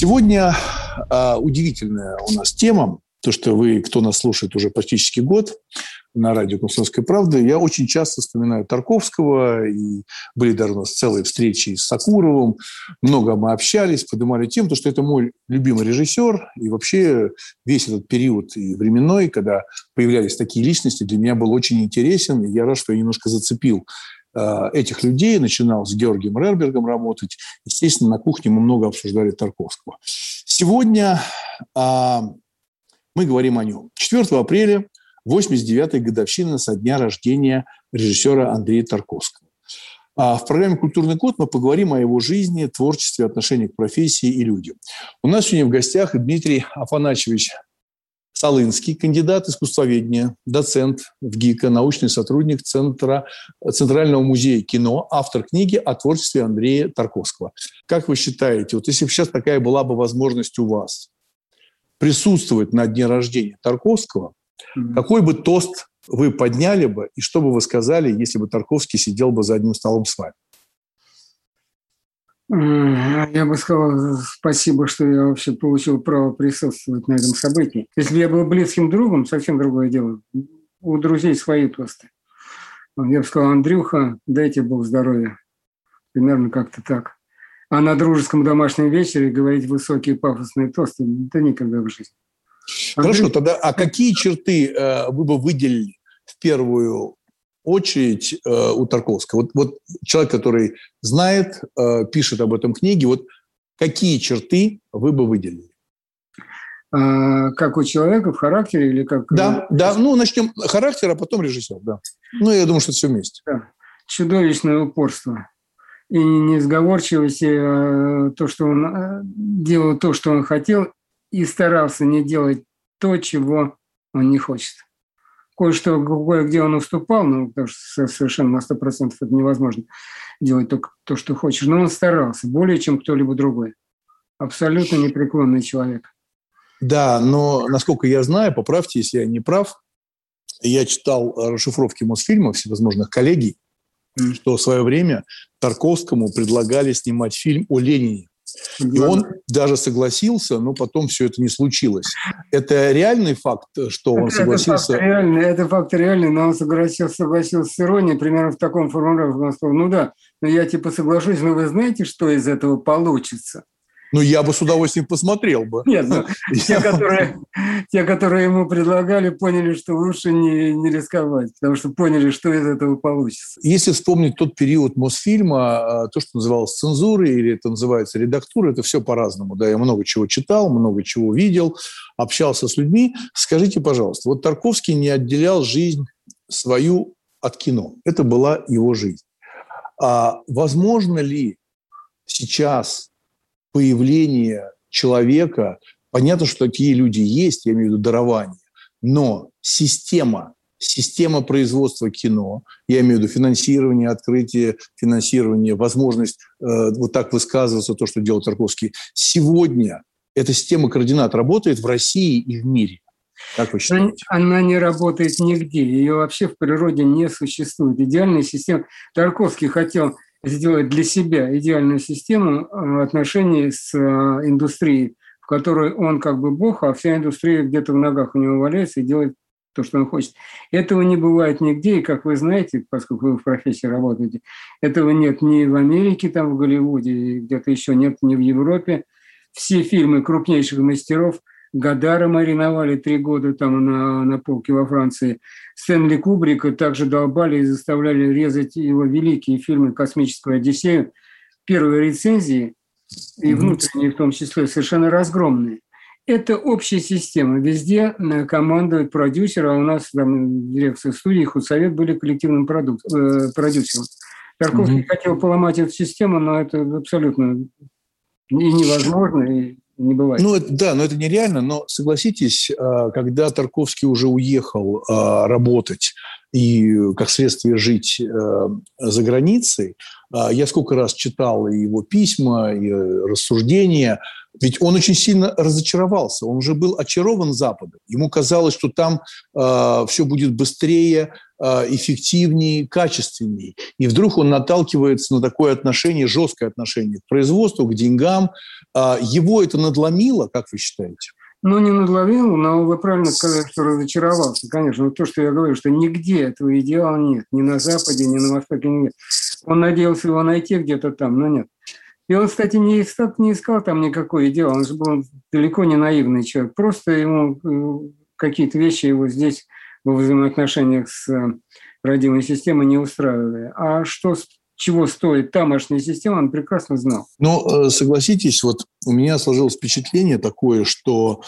Сегодня э, удивительная у нас тема. То, что вы, кто нас слушает уже практически год на радио «Комсомольская правда», я очень часто вспоминаю Тарковского, и были даже у нас целые встречи с Сакуровым, много мы общались, поднимали тему, потому что это мой любимый режиссер, и вообще весь этот период и временной, когда появлялись такие личности, для меня был очень интересен, и я рад, что я немножко зацепил этих людей, начинал с Георгием Рербергом работать. Естественно, на кухне мы много обсуждали Тарковского. Сегодня а, мы говорим о нем. 4 апреля 89-я годовщина со дня рождения режиссера Андрея Тарковского. А в программе «Культурный код» мы поговорим о его жизни, творчестве, отношении к профессии и людям. У нас сегодня в гостях Дмитрий Афанасьевич Салынский, кандидат искусствоведения, доцент в ГИКа, научный сотрудник Центра, Центрального музея кино, автор книги о творчестве Андрея Тарковского. Как вы считаете, вот если бы сейчас такая была бы возможность у вас присутствовать на дне рождения Тарковского, mm-hmm. какой бы тост вы подняли бы, и что бы вы сказали, если бы Тарковский сидел бы за одним столом с вами? Я бы сказал спасибо, что я вообще получил право присутствовать на этом событии. Если бы я был близким другом, совсем другое дело. У друзей свои тосты. Я бы сказал, Андрюха, дайте Бог здоровья. Примерно как-то так. А на дружеском домашнем вечере говорить высокие пафосные тосты – это никогда в жизни. Хорошо, Андрей... тогда а какие черты э, вы бы выделили в первую очередь э, у Тарковского. Вот, вот человек, который знает, э, пишет об этом книге, вот какие черты вы бы выделили? А, как у человека в характере или как... Да, да, ну начнем характер, а потом режиссер, да. Ну, я думаю, что все вместе. Да. Чудовищное упорство и несговорчивость, и, э, то, что он э, делал то, что он хотел, и старался не делать то, чего он не хочет кое-что, кое-где он уступал, ну, потому что совершенно на 100% это невозможно делать только то, что хочешь. Но он старался более, чем кто-либо другой. Абсолютно непреклонный человек. Да, но, насколько я знаю, поправьте, если я не прав, я читал расшифровки Мосфильма всевозможных коллегий, mm. что в свое время Тарковскому предлагали снимать фильм о Ленине. И он даже согласился, но потом все это не случилось. Это реальный факт, что он это, согласился? Это факт реальный, это факт реальный, но он согласился, согласился с иронией, примерно в таком формулировке. Он сказал, ну да, но я типа соглашусь, но вы знаете, что из этого получится? Ну, я бы с удовольствием посмотрел бы. Нет, ну, те, которые, те, которые ему предлагали, поняли, что лучше не, не рисковать, потому что поняли, что из этого получится. Если вспомнить тот период Мосфильма, а, то, что называлось цензурой, или это называется редактура, это все по-разному. Да, я много чего читал, много чего видел, общался с людьми. Скажите, пожалуйста, вот Тарковский не отделял жизнь свою от кино. Это была его жизнь. А возможно ли сейчас появление человека, понятно, что такие люди есть, я имею в виду дарование, но система, система производства кино, я имею в виду финансирование, открытие финансирования, возможность э, вот так высказываться, то, что делал Тарковский, сегодня эта система координат работает в России и в мире. Как вы считаете? Она не работает нигде. Ее вообще в природе не существует. Идеальная система. Тарковский хотел сделать для себя идеальную систему э, отношений с э, индустрией, в которой он как бы бог, а вся индустрия где-то в ногах у него валяется и делает то, что он хочет. Этого не бывает нигде, и, как вы знаете, поскольку вы в профессии работаете, этого нет ни в Америке, там в Голливуде, где-то еще нет ни в Европе. Все фильмы крупнейших мастеров – Гадара мариновали три года там на, на полке во Франции. Стэнли Кубрика также долбали и заставляли резать его великие фильмы «Космическую Одиссею». Первые рецензии, и внутренние в том числе, совершенно разгромные. Это общая система. Везде командует продюсер, а у нас там дирекция студии, худсовет были коллективным продукт, э, продюсером. Тарковский mm-hmm. хотел поломать эту систему, но это абсолютно и невозможно, и не бывает. Ну, это, да, но это нереально, но согласитесь, а, когда Тарковский уже уехал а, работать и, как следствие, жить а, за границей, я сколько раз читал его письма, и рассуждения, ведь он очень сильно разочаровался, он уже был очарован Западом. Ему казалось, что там э, все будет быстрее, э, эффективнее, качественнее. И вдруг он наталкивается на такое отношение, жесткое отношение к производству, к деньгам. Э, его это надломило, как вы считаете? Ну, не надловил, но вы правильно сказали, что разочаровался. Конечно, вот то, что я говорю, что нигде этого идеала нет. Ни на Западе, ни на Востоке нет. Он надеялся его найти где-то там, но нет. И он, кстати, не, не искал там никакой идеал. Он же был далеко не наивный человек. Просто ему э, какие-то вещи его здесь во взаимоотношениях с э, родимой системой не устраивали. А что чего стоит тамошняя система, он прекрасно знал. Ну, э, согласитесь, вот у меня сложилось впечатление такое, что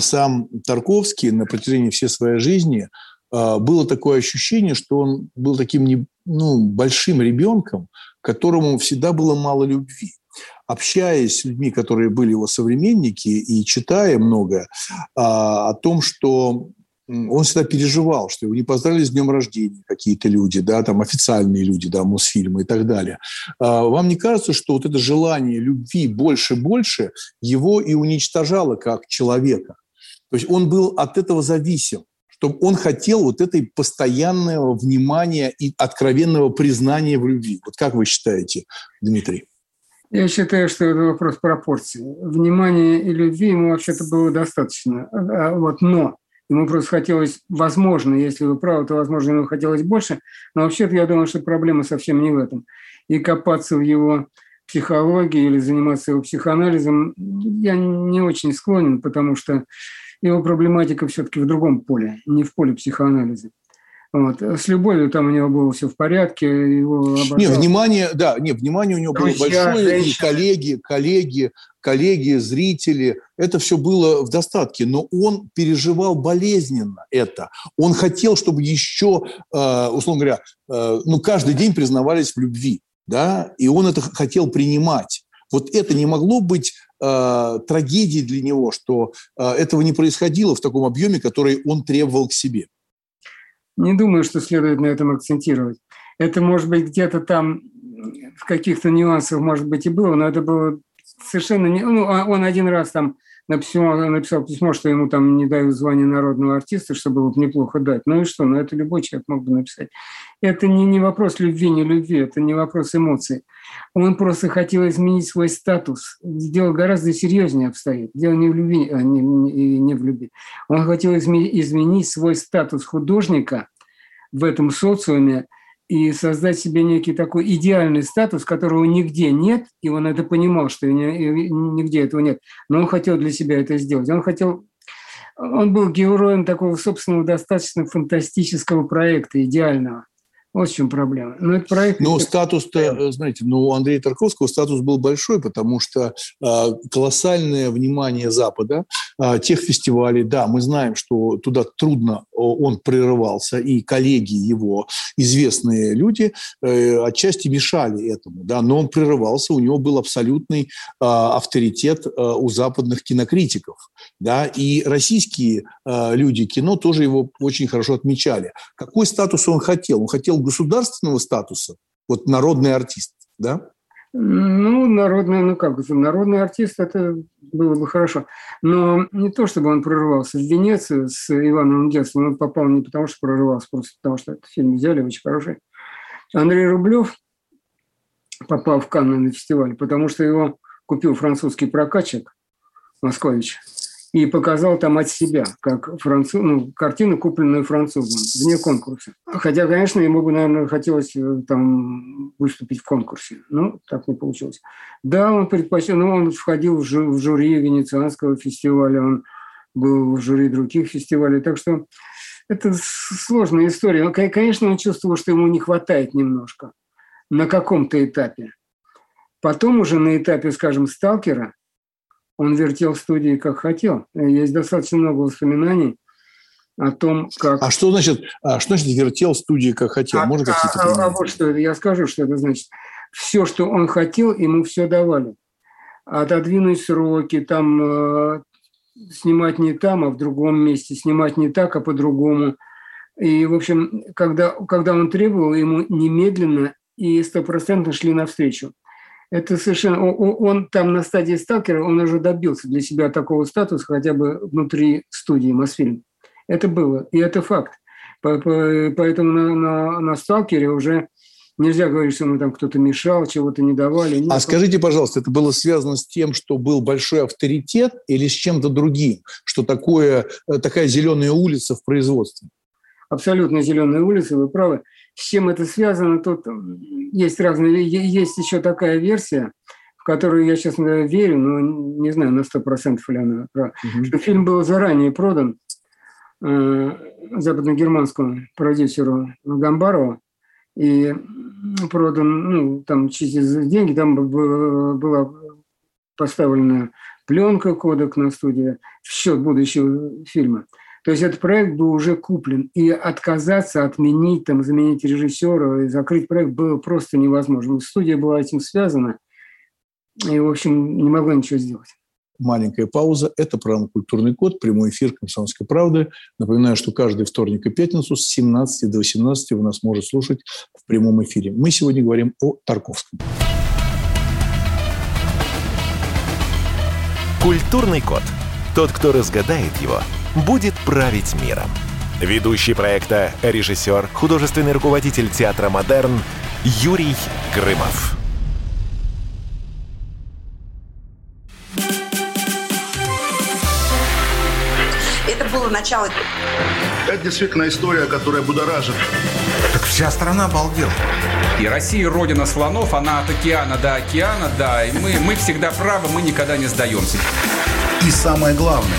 сам Тарковский на протяжении всей своей жизни э, было такое ощущение, что он был таким не, ну, большим ребенком, которому всегда было мало любви. Общаясь с людьми, которые были его современники, и читая много а, о том, что он всегда переживал, что его не поздравили с днем рождения какие-то люди, да, там официальные люди, да, Мосфильмы и так далее. А вам не кажется, что вот это желание любви больше-больше его и уничтожало как человека? То есть он был от этого зависим чтобы он хотел вот этой постоянного внимания и откровенного признания в любви. Вот как вы считаете, Дмитрий? Я считаю, что это вопрос пропорции. Внимания и любви ему вообще-то было достаточно. А, вот, но Ему просто хотелось, возможно, если вы правы, то, возможно, ему хотелось больше. Но вообще-то я думаю, что проблема совсем не в этом. И копаться в его психологии или заниматься его психоанализом я не очень склонен, потому что его проблематика все-таки в другом поле, не в поле психоанализа. Вот. С любовью там у него было все в порядке. Его обожал. не, внимание, да, не, внимание у него Друзья, было большое, женщины. и коллеги, коллеги, коллеги, зрители, это все было в достатке, но он переживал болезненно это. Он хотел, чтобы еще, э, условно говоря, э, ну, каждый день признавались в любви, да, и он это хотел принимать. Вот это не могло быть э, трагедией для него, что э, этого не происходило в таком объеме, который он требовал к себе. Не думаю, что следует на этом акцентировать. Это, может быть, где-то там в каких-то нюансах, может быть, и было, но это было совершенно не... Ну, а он один раз там написал, написал письмо, что ему там не дают звание народного артиста, что было бы неплохо дать. Ну и что? Ну это любой человек мог бы написать. Это не, не вопрос любви, не любви, это не вопрос эмоций. Он просто хотел изменить свой статус. Дело гораздо серьезнее обстоит. Дело не в любви, а не, не, не в любви. Он хотел изменить свой статус художника в этом социуме и создать себе некий такой идеальный статус, которого нигде нет, и он это понимал, что нигде этого нет, но он хотел для себя это сделать. Он хотел он был героем такого собственного достаточно фантастического проекта, идеального. Вот в чем проблема. Но это проект... Но статус-то, знаете, ну, у Андрея Тарковского статус был большой, потому что э, колоссальное внимание Запада, э, тех фестивалей, да, мы знаем, что туда трудно он прерывался, и коллеги его, известные люди, э, отчасти мешали этому, да, но он прерывался, у него был абсолютный э, авторитет э, у западных кинокритиков, да, и российские э, люди кино тоже его очень хорошо отмечали. Какой статус он хотел? Он хотел государственного статуса, вот народный артист, да? Ну, народный, ну как, народный артист, это было бы хорошо. Но не то, чтобы он прорывался в Венецию с Иваном Генсом, он попал не потому, что прорывался, просто потому, что этот фильм взяли очень хороший. Андрей Рублев попал в Канны на фестиваль, потому что его купил французский прокатчик Москович – и показал там от себя, как француз, ну, картину, купленную французом, вне конкурса. Хотя, конечно, ему бы, наверное, хотелось э, там выступить в конкурсе. Но так не получилось. Да, он предпочел, ну, он входил в, жю, в жюри Венецианского фестиваля, он был в жюри других фестивалей. Так что это сложная история. Конечно, он чувствовал, что ему не хватает немножко на каком-то этапе. Потом уже на этапе, скажем, «Сталкера» он вертел в студии как хотел. Есть достаточно много воспоминаний о том, как... А что значит, а что значит вертел в студии как хотел? А, какие-то а, а, а вот что это, я скажу, что это значит. Все, что он хотел, ему все давали. отодвинуть сроки, там э, снимать не там, а в другом месте, снимать не так, а по-другому. И, в общем, когда, когда он требовал, ему немедленно и стопроцентно шли навстречу. Это совершенно... Он там на стадии сталкера, он уже добился для себя такого статуса хотя бы внутри студии Мосфильм. Это было, и это факт. Поэтому на, на, на сталкере уже Нельзя говорить, что ему там кто-то мешал, чего-то не давали. Нет. А скажите, пожалуйста, это было связано с тем, что был большой авторитет или с чем-то другим? Что такое, э, такая зеленая улица в производстве? Абсолютно зеленая улица, вы правы. С чем это связано? Тут есть разные... Есть еще такая версия, в которую я, честно верю, но не знаю на сто процентов ли она права, угу. что фильм был заранее продан э, западногерманскому продюсеру Гамбарову, и продан, ну, там через деньги, там была поставлена пленка, кодек на студии в счет будущего фильма. То есть этот проект был уже куплен, и отказаться, отменить, там, заменить режиссера и закрыть проект было просто невозможно. Студия была этим связана, и, в общем, не могла ничего сделать маленькая пауза. Это программа «Культурный код», прямой эфир «Комсомольской правды». Напоминаю, что каждый вторник и пятницу с 17 до 18 вы нас можете слушать в прямом эфире. Мы сегодня говорим о Тарковском. «Культурный код». Тот, кто разгадает его, будет править миром. Ведущий проекта, режиссер, художественный руководитель театра «Модерн» Юрий Грымов. было начало. Это действительно история, которая будоражит. Так вся страна обалдела. И Россия родина слонов, она от океана до океана, да. И мы, мы всегда правы, мы никогда не сдаемся. И самое главное,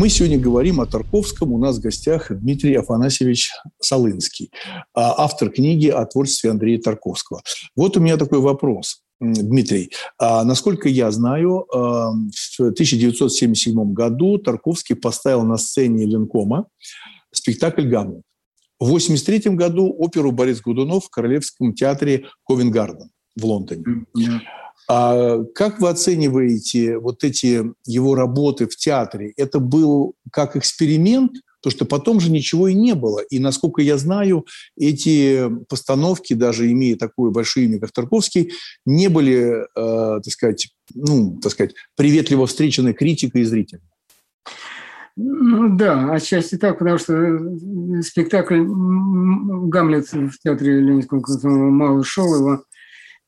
Мы сегодня говорим о Тарковском. У нас в гостях Дмитрий Афанасьевич Солынский, а, автор книги о творчестве Андрея Тарковского. Вот у меня такой вопрос. Дмитрий, а насколько я знаю, а, в 1977 году Тарковский поставил на сцене Ленкома спектакль «Гамлет». В 1983 году оперу Борис Годунов в Королевском театре Ковенгарден в Лондоне. А как вы оцениваете вот эти его работы в театре? Это был как эксперимент, то что потом же ничего и не было. И, насколько я знаю, эти постановки, даже имея такое большое имя, как Тарковский, не были, э, так сказать, ну, так сказать, приветливо встречены критикой и зрителями. Ну да, отчасти так, потому что э, спектакль «Гамлет» в театре Ленинского мало шел, его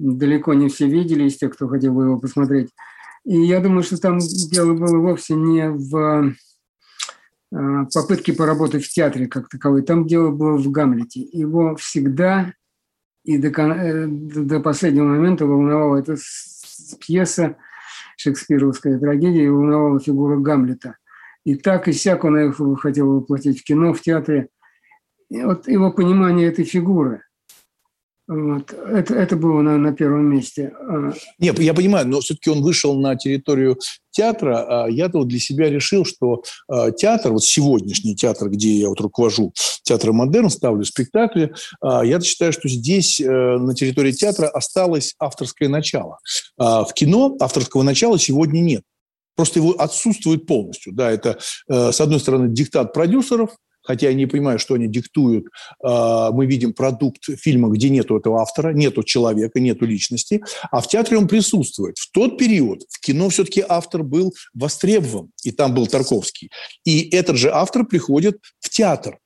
далеко не все видели из тех, кто хотел бы его посмотреть. И я думаю, что там дело было вовсе не в э, попытке поработать в театре как таковой. Там дело было в Гамлете. Его всегда и до, э, до последнего момента волновала эта пьеса, шекспировская трагедия, и волновала фигура Гамлета. И так и сяк он их хотел воплотить в кино, в театре. И вот его понимание этой фигуры. Вот. Это, это было на, на первом месте. А Нет, я понимаю, но все-таки он вышел на территорию театра. А я-то вот для себя решил, что а, театр, вот сегодняшний театр, где я вот руковожу, театр «Модерн», ставлю спектакли, я считаю, что здесь э, на территории театра осталось авторское начало. В кино авторского начала сегодня нет. Просто его отсутствует полностью. Да, это, э, с одной стороны, диктат продюсеров, хотя я не понимаю, что они диктуют. Э, мы видим продукт фильма, где нету этого автора, нету человека, нету личности, а в театре он присутствует. В тот период в кино все-таки автор был востребован, и там был Тарковский. И этот же автор приходит в театр.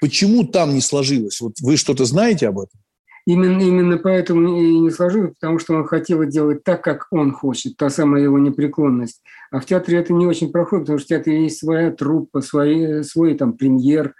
Почему там не сложилось? Вот вы что-то знаете об этом? Именно, именно поэтому и не сложилось, потому что он хотел делать так, как он хочет, та самая его непреклонность. А в театре это не очень проходит, потому что в театре есть своя труппа, свои, свой там премьер,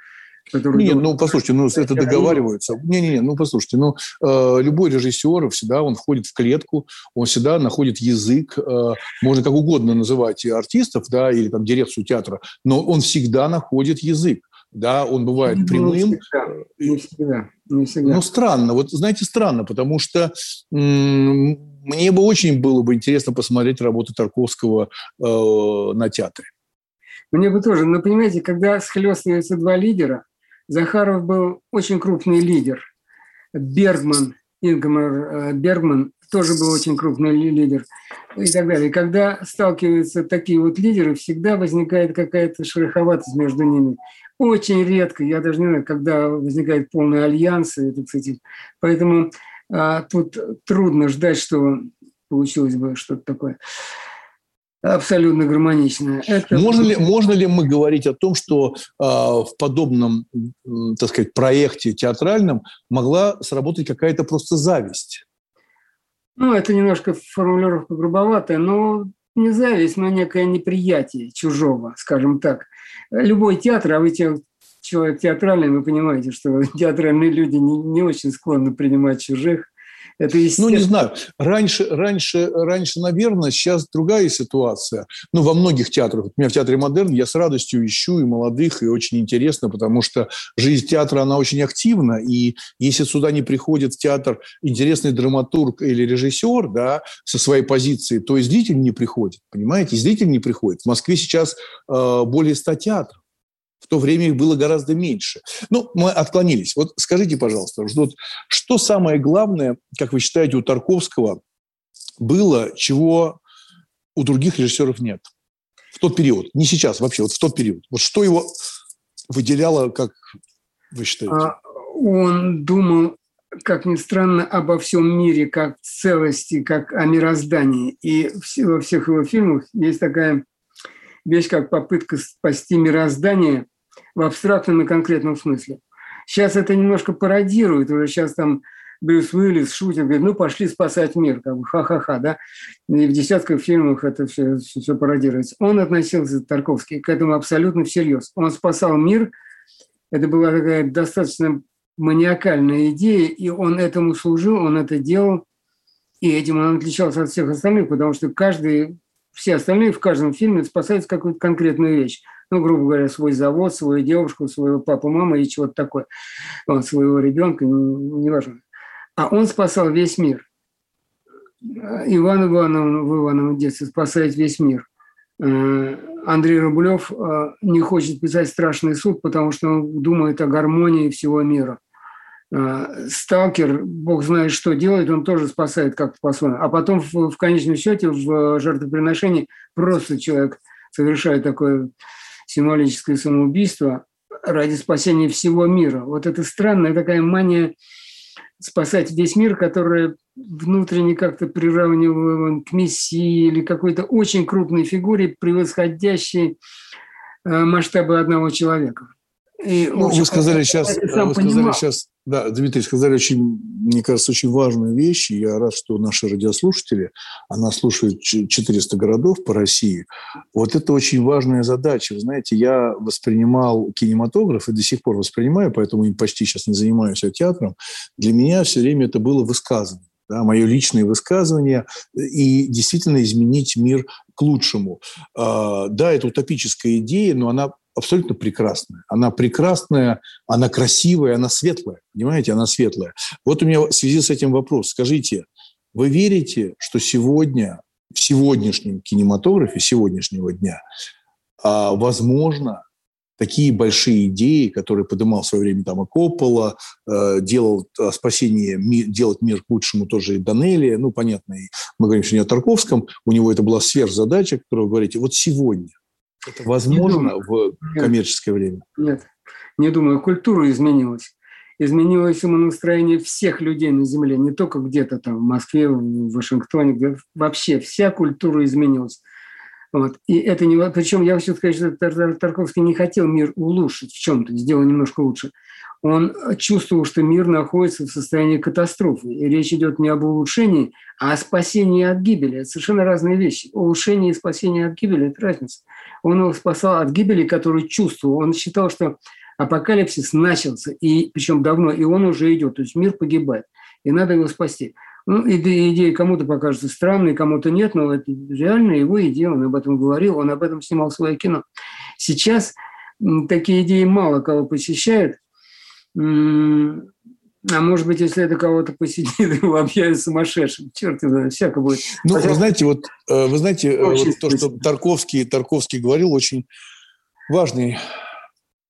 который... Нет, ну, послушайте, ну, это договариваются. Не-не-не, ну, послушайте, ну, э, любой режиссер всегда, он входит в клетку, он всегда находит язык, э, можно как угодно называть артистов, да, или там дирекцию театра, но он всегда находит язык. Да, он бывает не прямым. Не всегда, не всегда, не всегда. Ну, странно, вот знаете, странно, потому что мне бы очень было бы интересно посмотреть работу Тарковского э, на театре. Мне бы тоже. Но понимаете, когда схлестываются два лидера, Захаров был очень крупный лидер. Бергман, Ингмар э, Бергман тоже был очень крупный лидер и так далее. И когда сталкиваются такие вот лидеры, всегда возникает какая-то шероховатость между ними. Очень редко, я даже не знаю, когда возникает полный альянс. Это, кстати, поэтому а, тут трудно ждать, что получилось бы что-то такое абсолютно гармоничное. Это... Можно, ли, можно ли мы говорить о том, что э, в подобном, так сказать, проекте театральном могла сработать какая-то просто зависть? Ну, это немножко формулировка грубоватая, но не зависть, но некое неприятие чужого, скажем так. Любой театр, а вы человек театральный, вы понимаете, что театральные люди не, не очень склонны принимать чужих. Это Ну, не знаю. Раньше, раньше, раньше, наверное, сейчас другая ситуация. Ну, во многих театрах. У меня в театре «Модерн» я с радостью ищу и молодых, и очень интересно, потому что жизнь театра, она очень активна. И если сюда не приходит в театр интересный драматург или режиссер, да, со своей позиции, то и зритель не приходит, понимаете? И зритель не приходит. В Москве сейчас э, более 100 театров. В то время их было гораздо меньше. Ну, мы отклонились. Вот скажите, пожалуйста, что, что самое главное, как вы считаете, у Тарковского было, чего у других режиссеров нет? В тот период, не сейчас, вообще, вот в тот период. Вот что его выделяло, как вы считаете? А, он думал, как ни странно, обо всем мире, как целости, как о мироздании. И во всех его фильмах есть такая вещь, как попытка спасти мироздание в абстрактном и конкретном смысле. Сейчас это немножко пародирует, уже сейчас там Брюс Уиллис шутит, говорит, ну пошли спасать мир, как бы ха-ха-ха, да. И в десятках фильмах это все, все, все пародируется. Он относился, Тарковский, к этому абсолютно всерьез. Он спасал мир, это была такая достаточно маниакальная идея, и он этому служил, он это делал, и этим он отличался от всех остальных, потому что каждый, все остальные в каждом фильме спасают какую-то конкретную вещь ну, грубо говоря, свой завод, свою девушку, своего папу, маму и чего-то такое, вот, своего ребенка, неважно. А он спасал весь мир. Иван Иванов в Ивановом детстве спасает весь мир. Э, Андрей Рублев э, не хочет писать «Страшный суд», потому что он думает о гармонии всего мира. Э, Сталкер, бог знает, что делает, он тоже спасает как-то по-своему. А потом в, в конечном счете в жертвоприношении просто человек совершает такое символическое самоубийство ради спасения всего мира. Вот это странная такая мания спасать весь мир, которая внутренне как-то приравнивала к мессии или какой-то очень крупной фигуре, превосходящей э, масштабы одного человека. И, ну, общем, вы сказали сейчас, вы сказали сейчас, да, Дмитрий, сказали очень, мне кажется, очень важную вещь. Я рад, что наши радиослушатели, она слушает 400 городов по России. Вот это очень важная задача. Вы знаете, я воспринимал кинематограф и до сих пор воспринимаю, поэтому почти сейчас не занимаюсь театром. Для меня все время это было высказывание да, мое личное высказывание, и действительно изменить мир к лучшему. А, да, это утопическая идея, но она абсолютно прекрасная. Она прекрасная, она красивая, она светлая. Понимаете, она светлая. Вот у меня в связи с этим вопрос. Скажите, вы верите, что сегодня, в сегодняшнем кинематографе, сегодняшнего дня, а, возможно, такие большие идеи, которые поднимал в свое время там и э, делал спасение, ми, делать мир к лучшему тоже и Данелли, ну, понятно, мы говорим сегодня о Тарковском, у него это была сверхзадача, которую вы говорите, вот сегодня, это возможно в коммерческое время? Нет, не думаю. Культура изменилась. Изменилось умонастроение всех людей на Земле, не только где-то там в Москве, в Вашингтоне, где вообще вся культура изменилась. Вот. И это не... Причем я хочу сказать, что Тарковский не хотел мир улучшить в чем-то, сделать немножко лучше. Он чувствовал, что мир находится в состоянии катастрофы. И речь идет не об улучшении, а о спасении от гибели. Это совершенно разные вещи. Улучшение и спасение от гибели – это разница. Он его спасал от гибели, которую чувствовал. Он считал, что апокалипсис начался, и причем давно, и он уже идет. То есть мир погибает, и надо его спасти. Ну, идея кому-то покажется странной, кому-то нет, но это реально его идея, он об этом говорил, он об этом снимал свое кино. Сейчас такие идеи мало кого посещают. А может быть, если это кого-то посетит, его объявят сумасшедшим. Черт его всяко будет. Ну, Хотя... вы знаете, вот, э, вы знаете, э, вот то, что Тарковский, Тарковский говорил, очень важный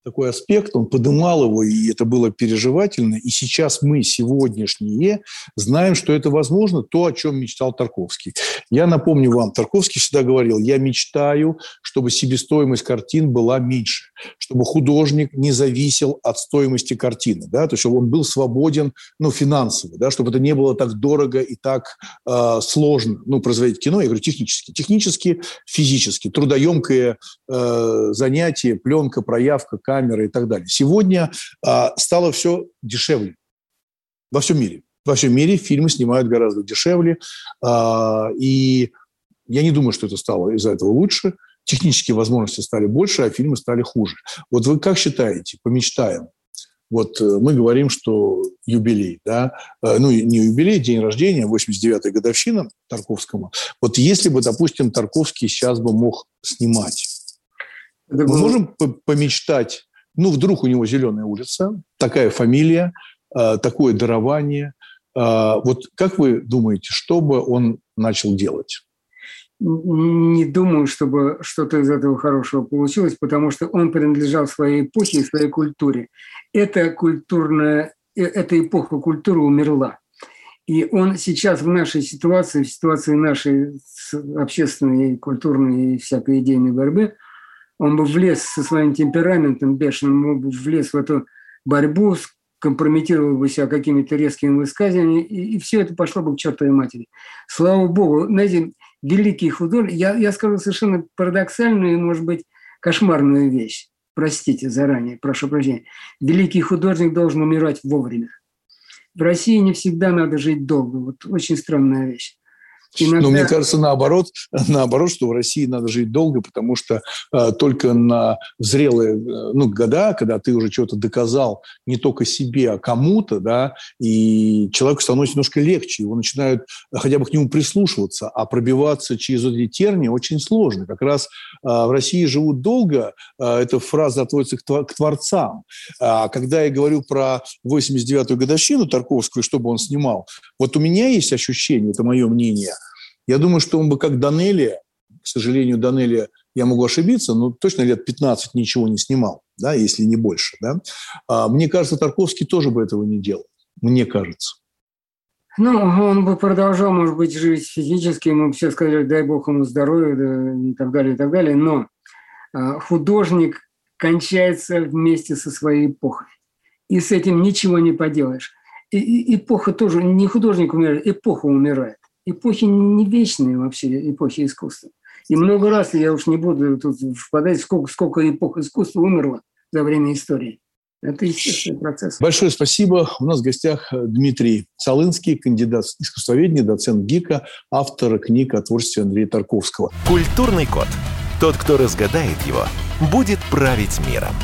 такой аспект, он подымал его, и это было переживательно. И сейчас мы, сегодняшние, знаем, что это возможно, то, о чем мечтал Тарковский. Я напомню вам, Тарковский всегда говорил, я мечтаю, чтобы себестоимость картин была меньше, чтобы художник не зависел от стоимости картины, да, то есть чтобы он был свободен, ну, финансово, да, чтобы это не было так дорого и так э, сложно, ну, производить кино, я говорю, технически. Технически, физически. Трудоемкое э, занятие, пленка, проявка, камеры и так далее. Сегодня а, стало все дешевле во всем мире. Во всем мире фильмы снимают гораздо дешевле. А, и я не думаю, что это стало из-за этого лучше. Технические возможности стали больше, а фильмы стали хуже. Вот вы как считаете, помечтаем, вот э, мы говорим, что юбилей, да, э, ну не юбилей, день рождения, 89-я годовщина Тарковскому. Вот если бы, допустим, Тарковский сейчас бы мог снимать, это Мы можем помечтать, ну, вдруг у него зеленая улица, такая фамилия, э, такое дарование. Э, вот как вы думаете, что бы он начал делать? Не думаю, чтобы что-то из этого хорошего получилось, потому что он принадлежал своей эпохе и своей культуре. Эта культурная, э, эта эпоха культуры умерла. И он сейчас в нашей ситуации, в ситуации нашей общественной, культурной и всякой идейной борьбы – он бы влез со своим темпераментом бешеным, он бы влез в эту борьбу, компрометировал бы себя какими-то резкими высказываниями, и, и все это пошло бы к чертовой матери. Слава богу, знаете, великий художник, я, я скажу совершенно парадоксальную может быть, кошмарную вещь. Простите заранее, прошу прощения. Великий художник должен умирать вовремя. В России не всегда надо жить долго. Вот очень странная вещь. Иногда... Но мне кажется, наоборот, наоборот, что в России надо жить долго, потому что э, только на зрелые э, ну, года, когда ты уже что-то доказал не только себе, а кому-то, да, и человеку становится немножко легче, его начинают хотя бы к нему прислушиваться, а пробиваться через эти тернии очень сложно. Как раз э, в России живут долго, э, эта фраза относится к, к творцам. А когда я говорю про 89-ю годовщину Тарковскую, чтобы он снимал, вот у меня есть ощущение, это мое мнение, я думаю, что он бы как Данелия, к сожалению, Данелия, я могу ошибиться, но точно лет 15 ничего не снимал, да, если не больше. Да? А, мне кажется, Тарковский тоже бы этого не делал. Мне кажется. Ну, он бы продолжал, может быть, жить физически, ему бы все сказали, дай бог ему здоровья да, и так далее, и так далее. Но а, художник кончается вместе со своей эпохой. И с этим ничего не поделаешь. И, и эпоха тоже, не художник умирает, эпоха умирает эпохи не вечные вообще, эпохи искусства. И много раз, я уж не буду тут впадать, сколько, сколько эпох искусства умерло за время истории. Это естественный процесс. Большое спасибо. У нас в гостях Дмитрий Солынский, кандидат искусствоведения, доцент ГИКа, автор книг о творчестве Андрея Тарковского. Культурный код. Тот, кто разгадает его, будет править миром.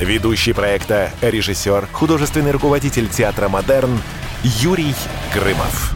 Ведущий проекта, режиссер, художественный руководитель театра «Модерн» Юрий Грымов.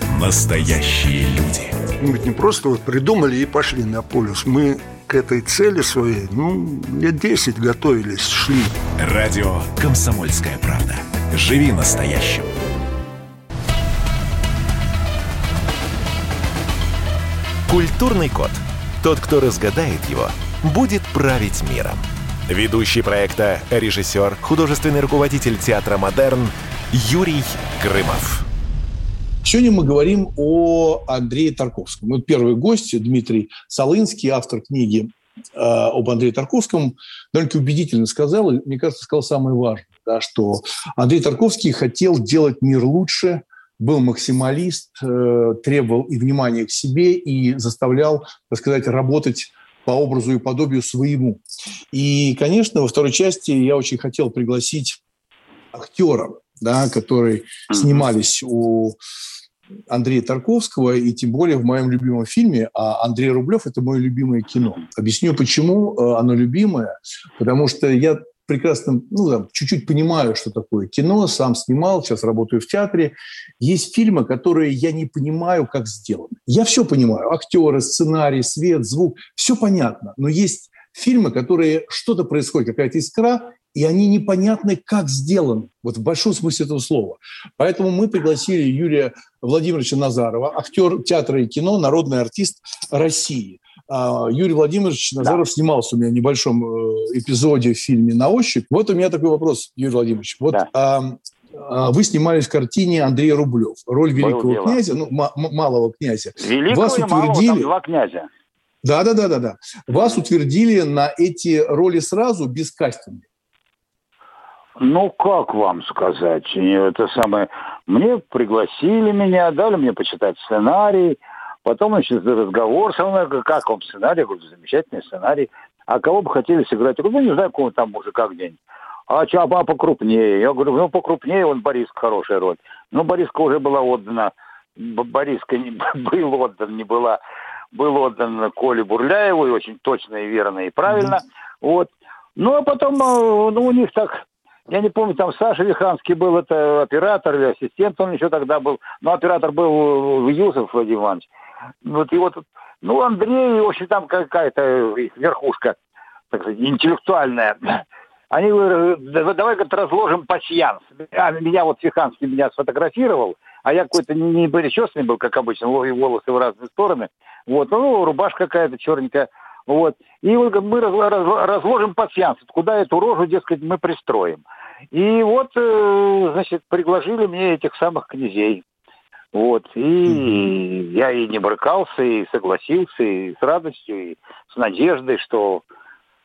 настоящие люди. Мы ведь не просто вот придумали и пошли на полюс. Мы к этой цели своей, ну, лет 10 готовились, шли. Радио «Комсомольская правда». Живи настоящим. Культурный код. Тот, кто разгадает его, будет править миром. Ведущий проекта, режиссер, художественный руководитель театра «Модерн» Юрий Грымов. Сегодня мы говорим о Андрее Тарковском. Вот первый гость Дмитрий Солынский, автор книги э, об Андрее Тарковском, довольно убедительно сказал, и, мне кажется, сказал самое важное, да, что Андрей Тарковский хотел делать мир лучше, был максималист, э, требовал и внимания к себе, и заставлял, так сказать, работать по образу и подобию своему. И, конечно, во второй части я очень хотел пригласить актера, да, которые снимались у Андрея Тарковского, и тем более в моем любимом фильме, а Андрей Рублев – это мое любимое кино. Объясню, почему э, оно любимое. Потому что я прекрасно, ну, там, чуть-чуть понимаю, что такое кино, сам снимал, сейчас работаю в театре. Есть фильмы, которые я не понимаю, как сделаны. Я все понимаю. Актеры, сценарий, свет, звук. Все понятно. Но есть фильмы, которые что-то происходит, какая-то искра, и они непонятны, как сделаны, вот в большом смысле этого слова. Поэтому мы пригласили Юрия Владимировича Назарова, актер театра и кино, народный артист России. А, Юрий Владимирович Назаров да. снимался у меня в небольшом э, эпизоде в фильме «На ощупь». Вот у меня такой вопрос, Юрий Владимирович. Вот да. а, а, вы снимались в картине Андрея Рублев, роль великого дело. князя, ну, малого князя. Великого Вас и утвердили... малого, два князя. Да, да, да, да, да. Вас утвердили на эти роли сразу без кастинга. Ну, как вам сказать? Это самое... Мне пригласили меня, дали мне почитать сценарий, потом, значит, разговор со мной, как вам сценарий? Я говорю, замечательный сценарий. А кого бы хотели сыграть? Я говорю, ну, не знаю, кого там мужика где-нибудь. А что, а покрупнее? Я говорю, ну, покрупнее, он Бориска хорошая роль. Ну, Бориска уже была отдана, Бориска не был отдан, не была, был отдан Коле Бурляеву, и очень точно и верно, и правильно. Mm-hmm. Вот. Ну, а потом, э, ну, у них так я не помню, там Саша Виханский был, это оператор или ассистент, он еще тогда был. Но оператор был Юсов Владимир Иванович. Вот его тут, ну, Андрей, в общем, там какая-то верхушка, так сказать, интеллектуальная. Они говорят, давай как разложим пасьянс. А меня вот Фиханский меня сфотографировал, а я какой-то не причесанный был, как обычно, волосы в разные стороны. Вот, ну, рубашка какая-то черненькая. Вот. И мы разложим пассианс, куда эту рожу, дескать, мы пристроим. И вот, э, значит, предложили мне этих самых князей. Вот. И mm-hmm. я и не брыкался, и согласился, и с радостью, и с надеждой, что,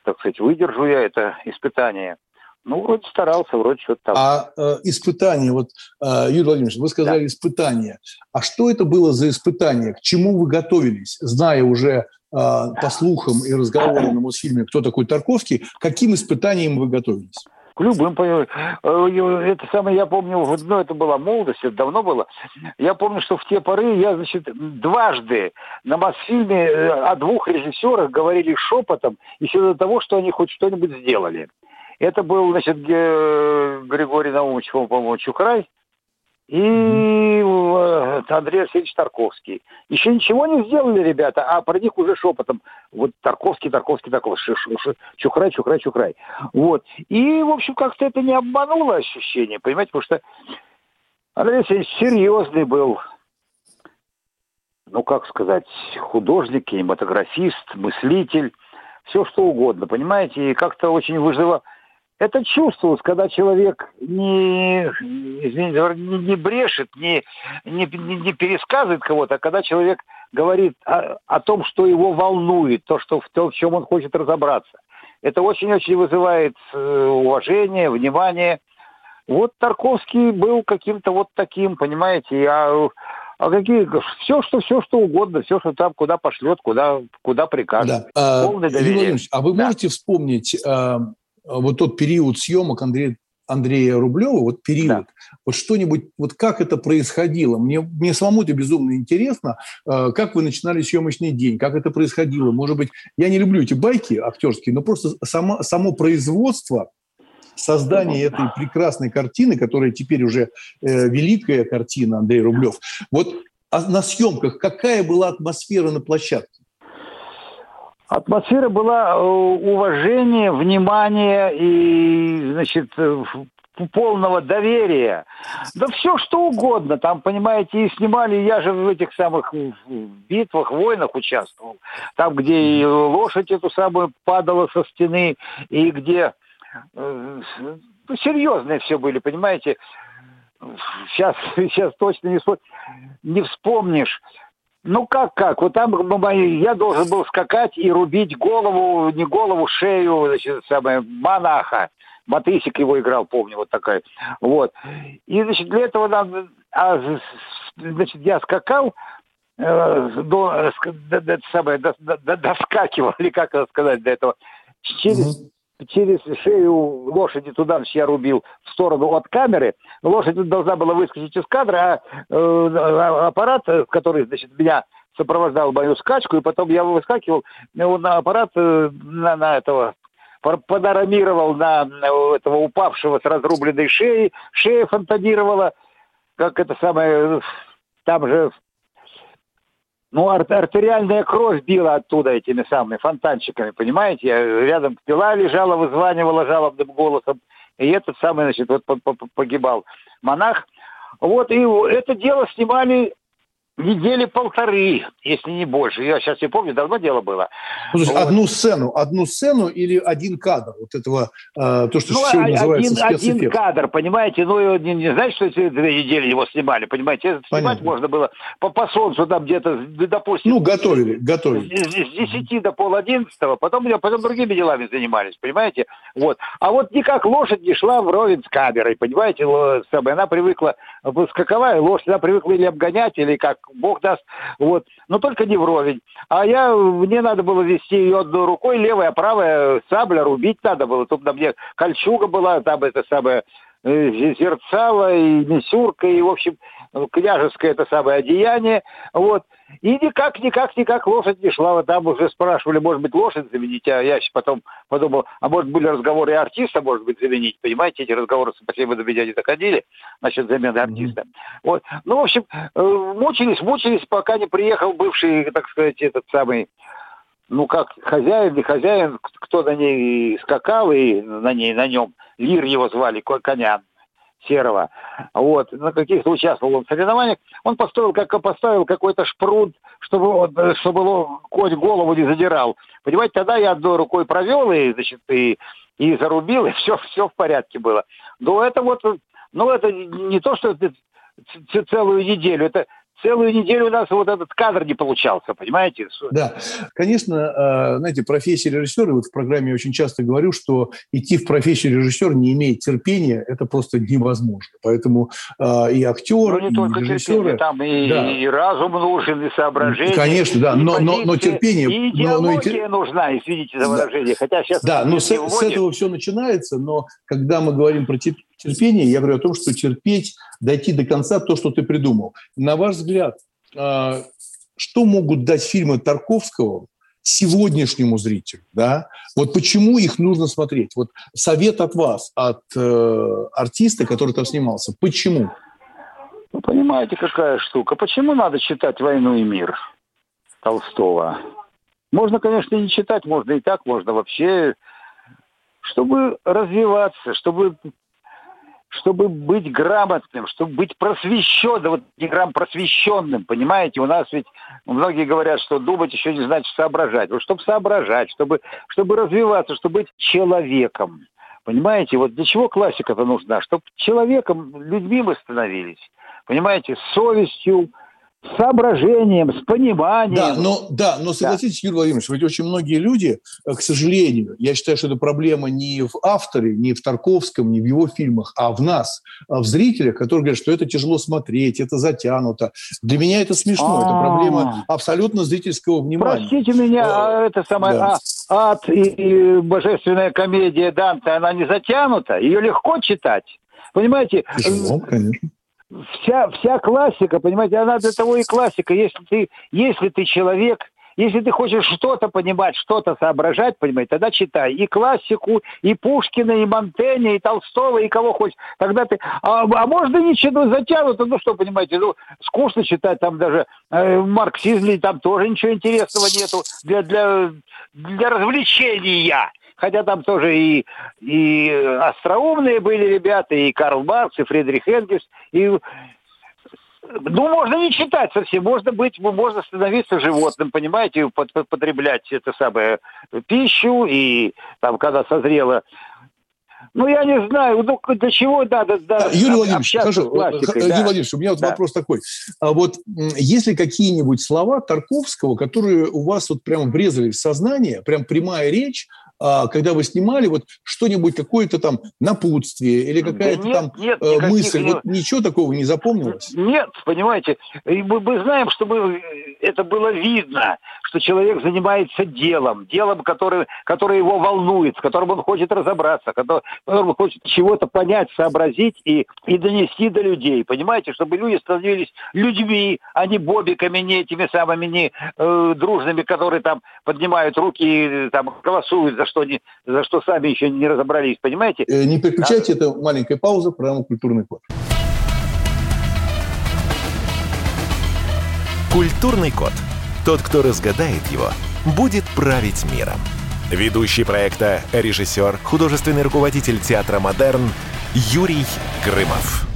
так сказать, выдержу я это испытание. Ну, вроде старался, вроде что-то там. А э, испытание, вот, э, Юрий Владимирович, вы сказали да. испытание. А что это было за испытание? К чему вы готовились, зная уже по слухам и разговорам на Мосфильме, кто такой Тарковский, каким испытанием вы готовились? К любым, э, это самое, я помню, ну, это была молодость, это давно было. Я помню, что в те поры я, значит, дважды на Мосфильме э, о двух режиссерах говорили шепотом еще до того, что они хоть что-нибудь сделали. Это был, значит, Григорий Наумович, по-моему, Чухрай, и э, Андрей Алексеевич Тарковский. Еще ничего не сделали, ребята, а про них уже шепотом. Вот Тарковский, Тарковский, Тарковский, Чухрай, Чухрай, Чухрай. Вот. И, в общем, как-то это не обмануло ощущение, понимаете, потому что Андрей Алексеевич серьезный был, ну, как сказать, художник, кинематографист, мыслитель, все что угодно, понимаете, и как-то очень выживал это чувствовалось, когда человек не, извините, не, не брешет, не, не, не пересказывает кого-то, а когда человек говорит о, о том, что его волнует, то, что, в том, в чем он хочет разобраться. Это очень-очень вызывает э, уважение, внимание. Вот Тарковский был каким-то вот таким, понимаете, а, а какие, все, что, все, что угодно, все, что там, куда пошлет, куда, куда прикажет. Да. Полное доверие. А вы да. можете вспомнить а, вот тот период съемок Андрея Андрея Рублева, вот период, да. вот что-нибудь, вот как это происходило? Мне, мне самому это безумно интересно, э, как вы начинали съемочный день, как это происходило? Может быть, я не люблю эти байки актерские, но просто само, само производство, создание этой прекрасной картины, которая теперь уже э, великая картина Андрей Рублев. Вот а на съемках какая была атмосфера на площадке? Атмосфера была э, уважения, внимания и, значит, э, полного доверия. Да все что угодно. Там, понимаете, и снимали, я же в этих самых битвах, войнах участвовал. Там, где и лошадь эту самую падала со стены, и где э, ну, серьезные все были, понимаете. Сейчас, сейчас точно не, не вспомнишь. Ну как, как? Вот там я должен был скакать и рубить голову, не голову, шею, значит, самое, монаха. Матысик его играл, помню, вот такая. Вот. И, значит, для этого надо... А, значит, я скакал, э, до, э, до- до- самое, до- до- до- доскакивал, или как это сказать, до этого, через, через шею лошади туда значит, я рубил в сторону от камеры. Лошадь должна была выскочить из кадра, а э, а- аппарат, который, значит, меня сопровождал мою скачку, и потом я выскакивал, он аппарат э, на, на этого панорамировал на, на этого упавшего с разрубленной шеей, шея фонтанировала, как это самое, э, там же ну, ар- артериальная кровь била оттуда этими самыми фонтанчиками, понимаете? Я- Рядом пила лежала, вызванивала жалобным голосом. И этот самый, значит, вот по- по- погибал монах. Вот, и это дело снимали недели полторы, если не больше. Я сейчас не помню, давно дело было. Слушай, Вот. одну сцену, одну сцену или один кадр вот этого, э, то, что Ну, сегодня а- называется один, один спецэффект. кадр, понимаете, ну, не, не знаете, что эти две недели его снимали, понимаете, это снимать Понятно. можно было по, по солнцу там где-то, допустим, Ну, готовили, готовили. с- с 10 до пол одиннадцатого, потом, потом другими делами занимались, понимаете, вот. А вот никак лошадь не шла вровень с камерой, понимаете, она привыкла, скаковая лошадь, она привыкла или обгонять, или как бог даст, вот, но только не вровень. А я, мне надо было вести ее одной рукой, левая, правая, сабля, рубить надо было, тут на мне кольчуга была, там это самое, э, зерцало и мисюрка, и, в общем, княжеское это самое одеяние, вот. И никак, никак, никак лошадь не шла. Вот там уже спрашивали, может быть, лошадь заменить, а я потом подумал, а может, были разговоры и артиста, может быть, заменить, понимаете, эти разговоры спасибо до меня не доходили, насчет замены артиста. Вот. Ну, в общем, э, мучились, мучились, пока не приехал бывший, так сказать, этот самый ну как хозяин, не хозяин, кто на ней скакал и на ней, на нем, Лир его звали, ко- коня серого, вот, на каких-то участвовал он в соревнованиях, он построил, как поставил какой-то шпрунт, чтобы, э, чтобы конь голову не задирал. Понимаете, тогда я одной рукой провел и, значит, и, и зарубил, и все, все в порядке было. Но это вот, ну это не то, что целую неделю, это целую неделю у нас вот этот кадр не получался, понимаете? Да, конечно, э, знаете, профессия режиссера, вот в программе я очень часто говорю, что идти в профессию режиссера, не имея терпения, это просто невозможно. Поэтому э, и актеры, Ну, не и только режиссеры... терпение, там и, Да. и разум нужен, и соображение. Конечно, да, но- но- но терпение- И но- но идеология тер- нужна, извините за Да. выражение. Хотя сейчас Да, но с, с этого все начинается, но когда мы говорим про тер- терпение, я говорю о том, что терпеть, дойти до конца то, что ты придумал. На ваш взгляд, а, что могут дать фильмы Тарковского сегодняшнему зрителю? Да? Вот почему их нужно смотреть? Вот совет от вас, от э, артиста, который там снимался. Почему? Вы понимаете, какая штука? Почему надо читать «Войну и мир» Толстого? Можно, конечно, и не читать, можно и так, можно вообще, чтобы развиваться, чтобы чтобы быть грамотным, чтобы быть просвещенным, вот грамм просвещенным, понимаете? У нас ведь многие говорят, что думать еще не значит соображать. Вот чтобы соображать, чтобы, чтобы развиваться, чтобы быть человеком. Понимаете, вот для чего классика-то нужна? Чтобы человеком, людьми мы становились. Понимаете, совестью, с соображением, с пониманием. Да, но, да, но согласитесь, Юрий Владимирович, ведь очень многие люди, э, к сожалению, я считаю, что это проблема не в авторе, не в Тарковском, не в его фильмах, а в нас, а в зрителях, которые говорят, что это тяжело смотреть, это затянуто. Для меня это смешно, это А. проблема абсолютно зрительского внимания. Простите меня, а это самое да. а, ад и, и божественная комедия Данте, она не затянута, ее легко читать. Понимаете, Тяжело, конечно. Вся, вся классика, понимаете, она для того и классика. Если ты, если ты человек, если ты хочешь что-то понимать, что-то соображать, понимаете, тогда читай и классику, и Пушкина, и Монтэня, и Толстого, и кого хочешь. Тогда ты... А, а можно ничего затянуто, ну что, понимаете, ну, скучно читать там даже э, в марксизме, там тоже ничего интересного нету для, для, для развлечения. Хотя там тоже и, и остроумные были ребята, и Карл Маркс, и Фридрих Энгельс, и ну, можно не читать совсем, можно быть, можно становиться животным, понимаете, под- под- потреблять это самое пищу, и там, когда созрело, ну, я не знаю, ну, для чего надо да, Да, Юрий Владимирович, хорошо, с классикой, Юрий да. Владимирович, у меня вот Да. вопрос такой. А вот есть ли какие-нибудь слова Тарковского, которые у вас вот прямо врезались в сознание, прям прямая речь, когда вы снимали, вот что-нибудь, какое-то там напутствие или какая-то нет, там нет, э, никаких мысль, вот ничего такого не запомнилось? Нет, понимаете, мы, мы знаем, что мы, это было видно, что человек занимается делом, делом, которое, которое его волнует, с которым он хочет разобраться, который, которым он хочет чего-то понять, сообразить и, и донести до людей, понимаете, чтобы люди становились людьми, а не бобиками, не этими самыми не э, дружными, которые там поднимают руки и э, там голосуют за что, не, за что сами еще не разобрались, понимаете? Э, Не переключайте, это маленькая пауза, программа «Культурный код». Культурный код. Тот, кто разгадает его, будет править миром. Ведущий проекта, режиссер, художественный руководитель театра «Модерн» Юрий Грымов.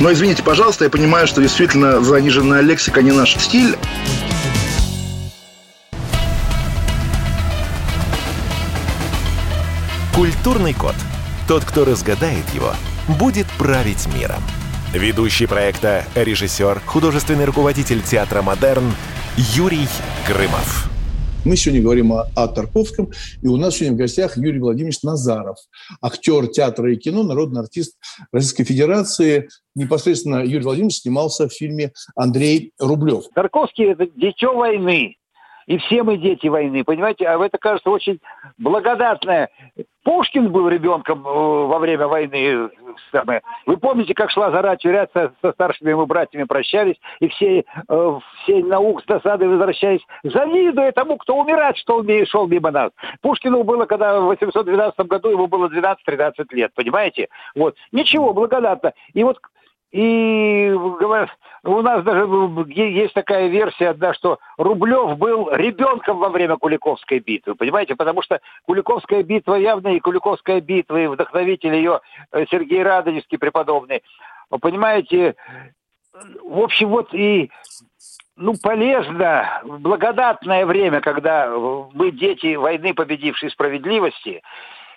Но извините, пожалуйста, я понимаю, что действительно заниженная лексика не наш стиль. Культурный код. Тот, кто разгадает его, будет править миром. Ведущий проекта, режиссер, художественный руководитель театра «Модерн» Юрий Грымов. Мы сегодня говорим о, о Тарковском, и у нас сегодня в гостях Юрий Владимирович Назаров, актер театра и кино, народный артист Российской Федерации. Непосредственно Юрий Владимирович снимался в фильме «Андрей Рублев». Тарковский – это дитё войны. И все мы дети войны, понимаете? А это кажется очень благодатное. Пушкин был ребенком э, во время войны. э. Вы помните, как шла зара тюрят со, со старшими его братьями прощались, и все, э, все наук с досадой возвращались, завидуя тому, кто умирать, что умеет, шел мимо нас. Пушкину было, когда в 812 году ему было 12-13 лет, понимаете? Вот. Ничего, благодатно. И вот и говорят, у нас даже е- есть такая версия одна, что Рублев был ребенком во время Куликовской битвы, понимаете? Потому что Куликовская битва явно и Куликовская битва, и вдохновитель ее э, Сергей Радонежский преподобный. Вы Понимаете, в общем, вот и ну, полезно, благодатное время, когда мы дети войны, победившей справедливости,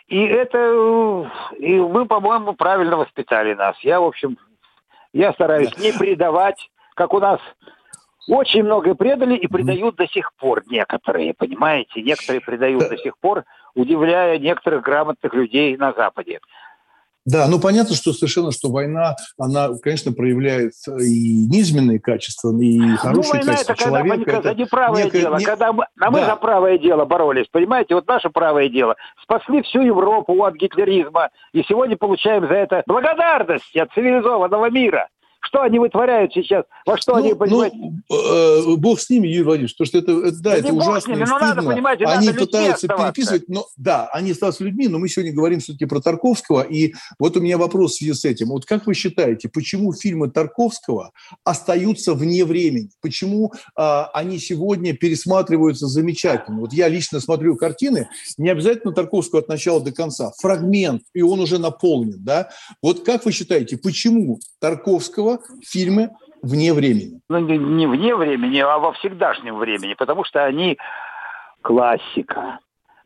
и это, э, и мы, по-моему, правильно воспитали нас. Я, в общем, я стараюсь не предавать, как у нас очень много предали и предают до сих пор некоторые, понимаете? Некоторые предают до сих пор, удивляя некоторых грамотных людей на Западе. Да, ну понятно, что совершенно, что война, она, конечно, проявляет и низменные качества, и Ну, хорошие война качества это когда мы человека. за неправое некое- дело. не- Когда мы, а мы Да. за правое дело боролись, понимаете? Вот наше правое дело. Спасли всю Европу от гитлеризма. И сегодня получаем за это благодарность от цивилизованного мира. Что они вытворяют сейчас? Во что они, понимаете? Э, Бог с ними, Юрий Владимирович, потому что это, это- да, Да это ужасно ними, и но надо, стыдно. понимаете, надо они людьми пытаются оставаться. переписывать, но да, они остаются людьми, но мы сегодня говорим все-таки про Тарковского, и вот у меня вопрос в связи с этим. Вот как вы считаете, почему фильмы Тарковского остаются вне времени? Почему а, они сегодня пересматриваются замечательно? Вот я лично смотрю картины, не обязательно Тарковского от начала до конца, фрагмент, и он уже наполнен, да? Вот как вы считаете, почему Тарковского фильмы вне времени? Ну, не, не вне времени, а во всегдашнем времени, потому что они классика.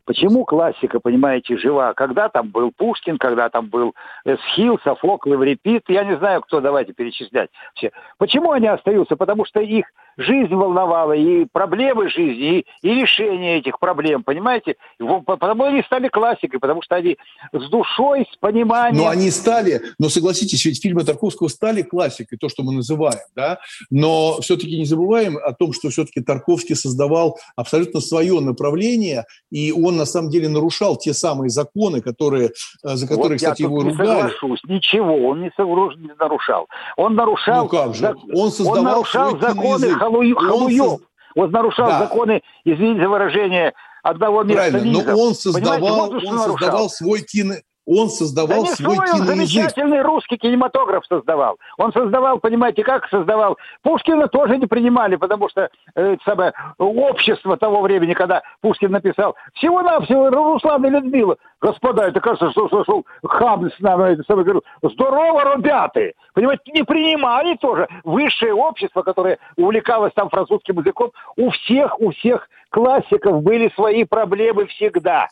Почему классика, понимаете, жива? Когда там был Пушкин, когда там был Эсхил, Софокл, Эврипид, я не знаю, кто, давайте перечислять все. Почему они остаются? Потому что их жизнь волновала, и проблемы жизни, и, и решение этих проблем, понимаете? Потому они стали классикой, потому что они с душой, с пониманием. Но они стали, но согласитесь, ведь фильмы Тарковского стали классикой, то, что мы называем, да, но все-таки не забываем о том, что все-таки Тарковский создавал абсолютно свое направление, и он на самом деле нарушал те самые законы, которые, э, за которые, вот кстати, я его не ругали. соглашусь. Ничего, он не, совру- не нарушал. Он нарушал, Ну как же? Он создавал нарушал свой законы Он халуев. соз- Он нарушал Да. законы, извините за выражение, одного места Правильно, но он создавал, вот он нарушал. создавал свой кино, Он создавал да свой свой, он замечательный русский кинематограф создавал. Он создавал, понимаете, как создавал? Пушкина тоже не принимали, потому что э, самое, общество того времени, когда Пушкин написал всего-навсего Руслан и Людмила. Господа, это кажется, что слышал хам с нами, это самое, говорил, здорово, ребята! Понимаете, не принимали тоже. Высшее общество, которое увлекалось там французским языком, у всех, у всех классиков были свои проблемы всегда.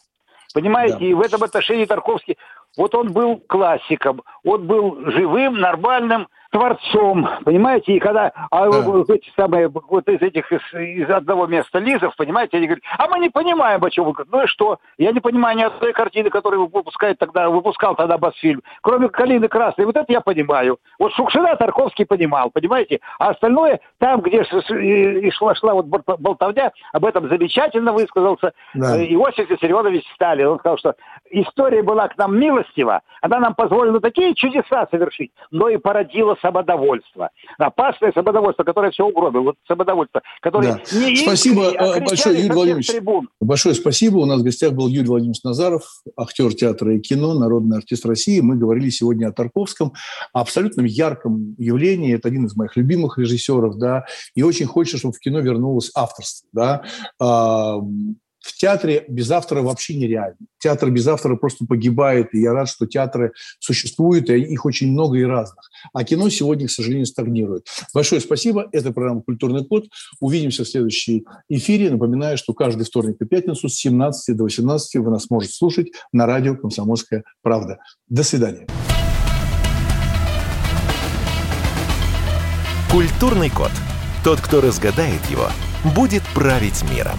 Понимаете, да. и в этом отношении Тарковский, вот он был классиком, он был живым, нормальным творцом, понимаете, и когда а, да. вот эти самые, вот из этих, из, из одного места Лизов, понимаете, они говорят, а мы не понимаем, о чем вы говорите. Ну и что? Я не понимаю ни одной картины, которую выпускает тогда, выпускал тогда Басфильм, кроме «Калины красной». Вот это я понимаю. Вот Шукшина Тарковский понимал, понимаете? А остальное, там, где и шла, шла вот болтовня, об этом замечательно высказался да. Э, Иосиф Виссарионович Сталин. Он сказал, что история была к нам милостива, она нам позволила такие чудеса совершить, но и породила самодовольство. Опасное самодовольство, которое все угробило. Вот самодовольство, которое да. не Спасибо искренне, а большое, Юрий Владимирович. Трибун. Большое спасибо. У нас в гостях был Юрий Владимирович Назаров, актер театра и кино, народный артист России. Мы говорили сегодня о Тарковском, о абсолютном ярком явлении. Это один из моих любимых режиссеров, да, и очень хочется, чтобы в кино вернулось авторство, да в театре без автора вообще нереально. Театр без автора просто погибает, и я рад, что театры существуют, и их очень много и разных. А кино сегодня, к сожалению, стагнирует. Большое спасибо. Это программа «Культурный код». Увидимся в следующей эфире. Напоминаю, что каждый вторник и пятницу с 17 до 18 вы нас можете слушать на радио «Комсомольская правда». До свидания. Культурный код. Тот, кто разгадает его, будет править миром.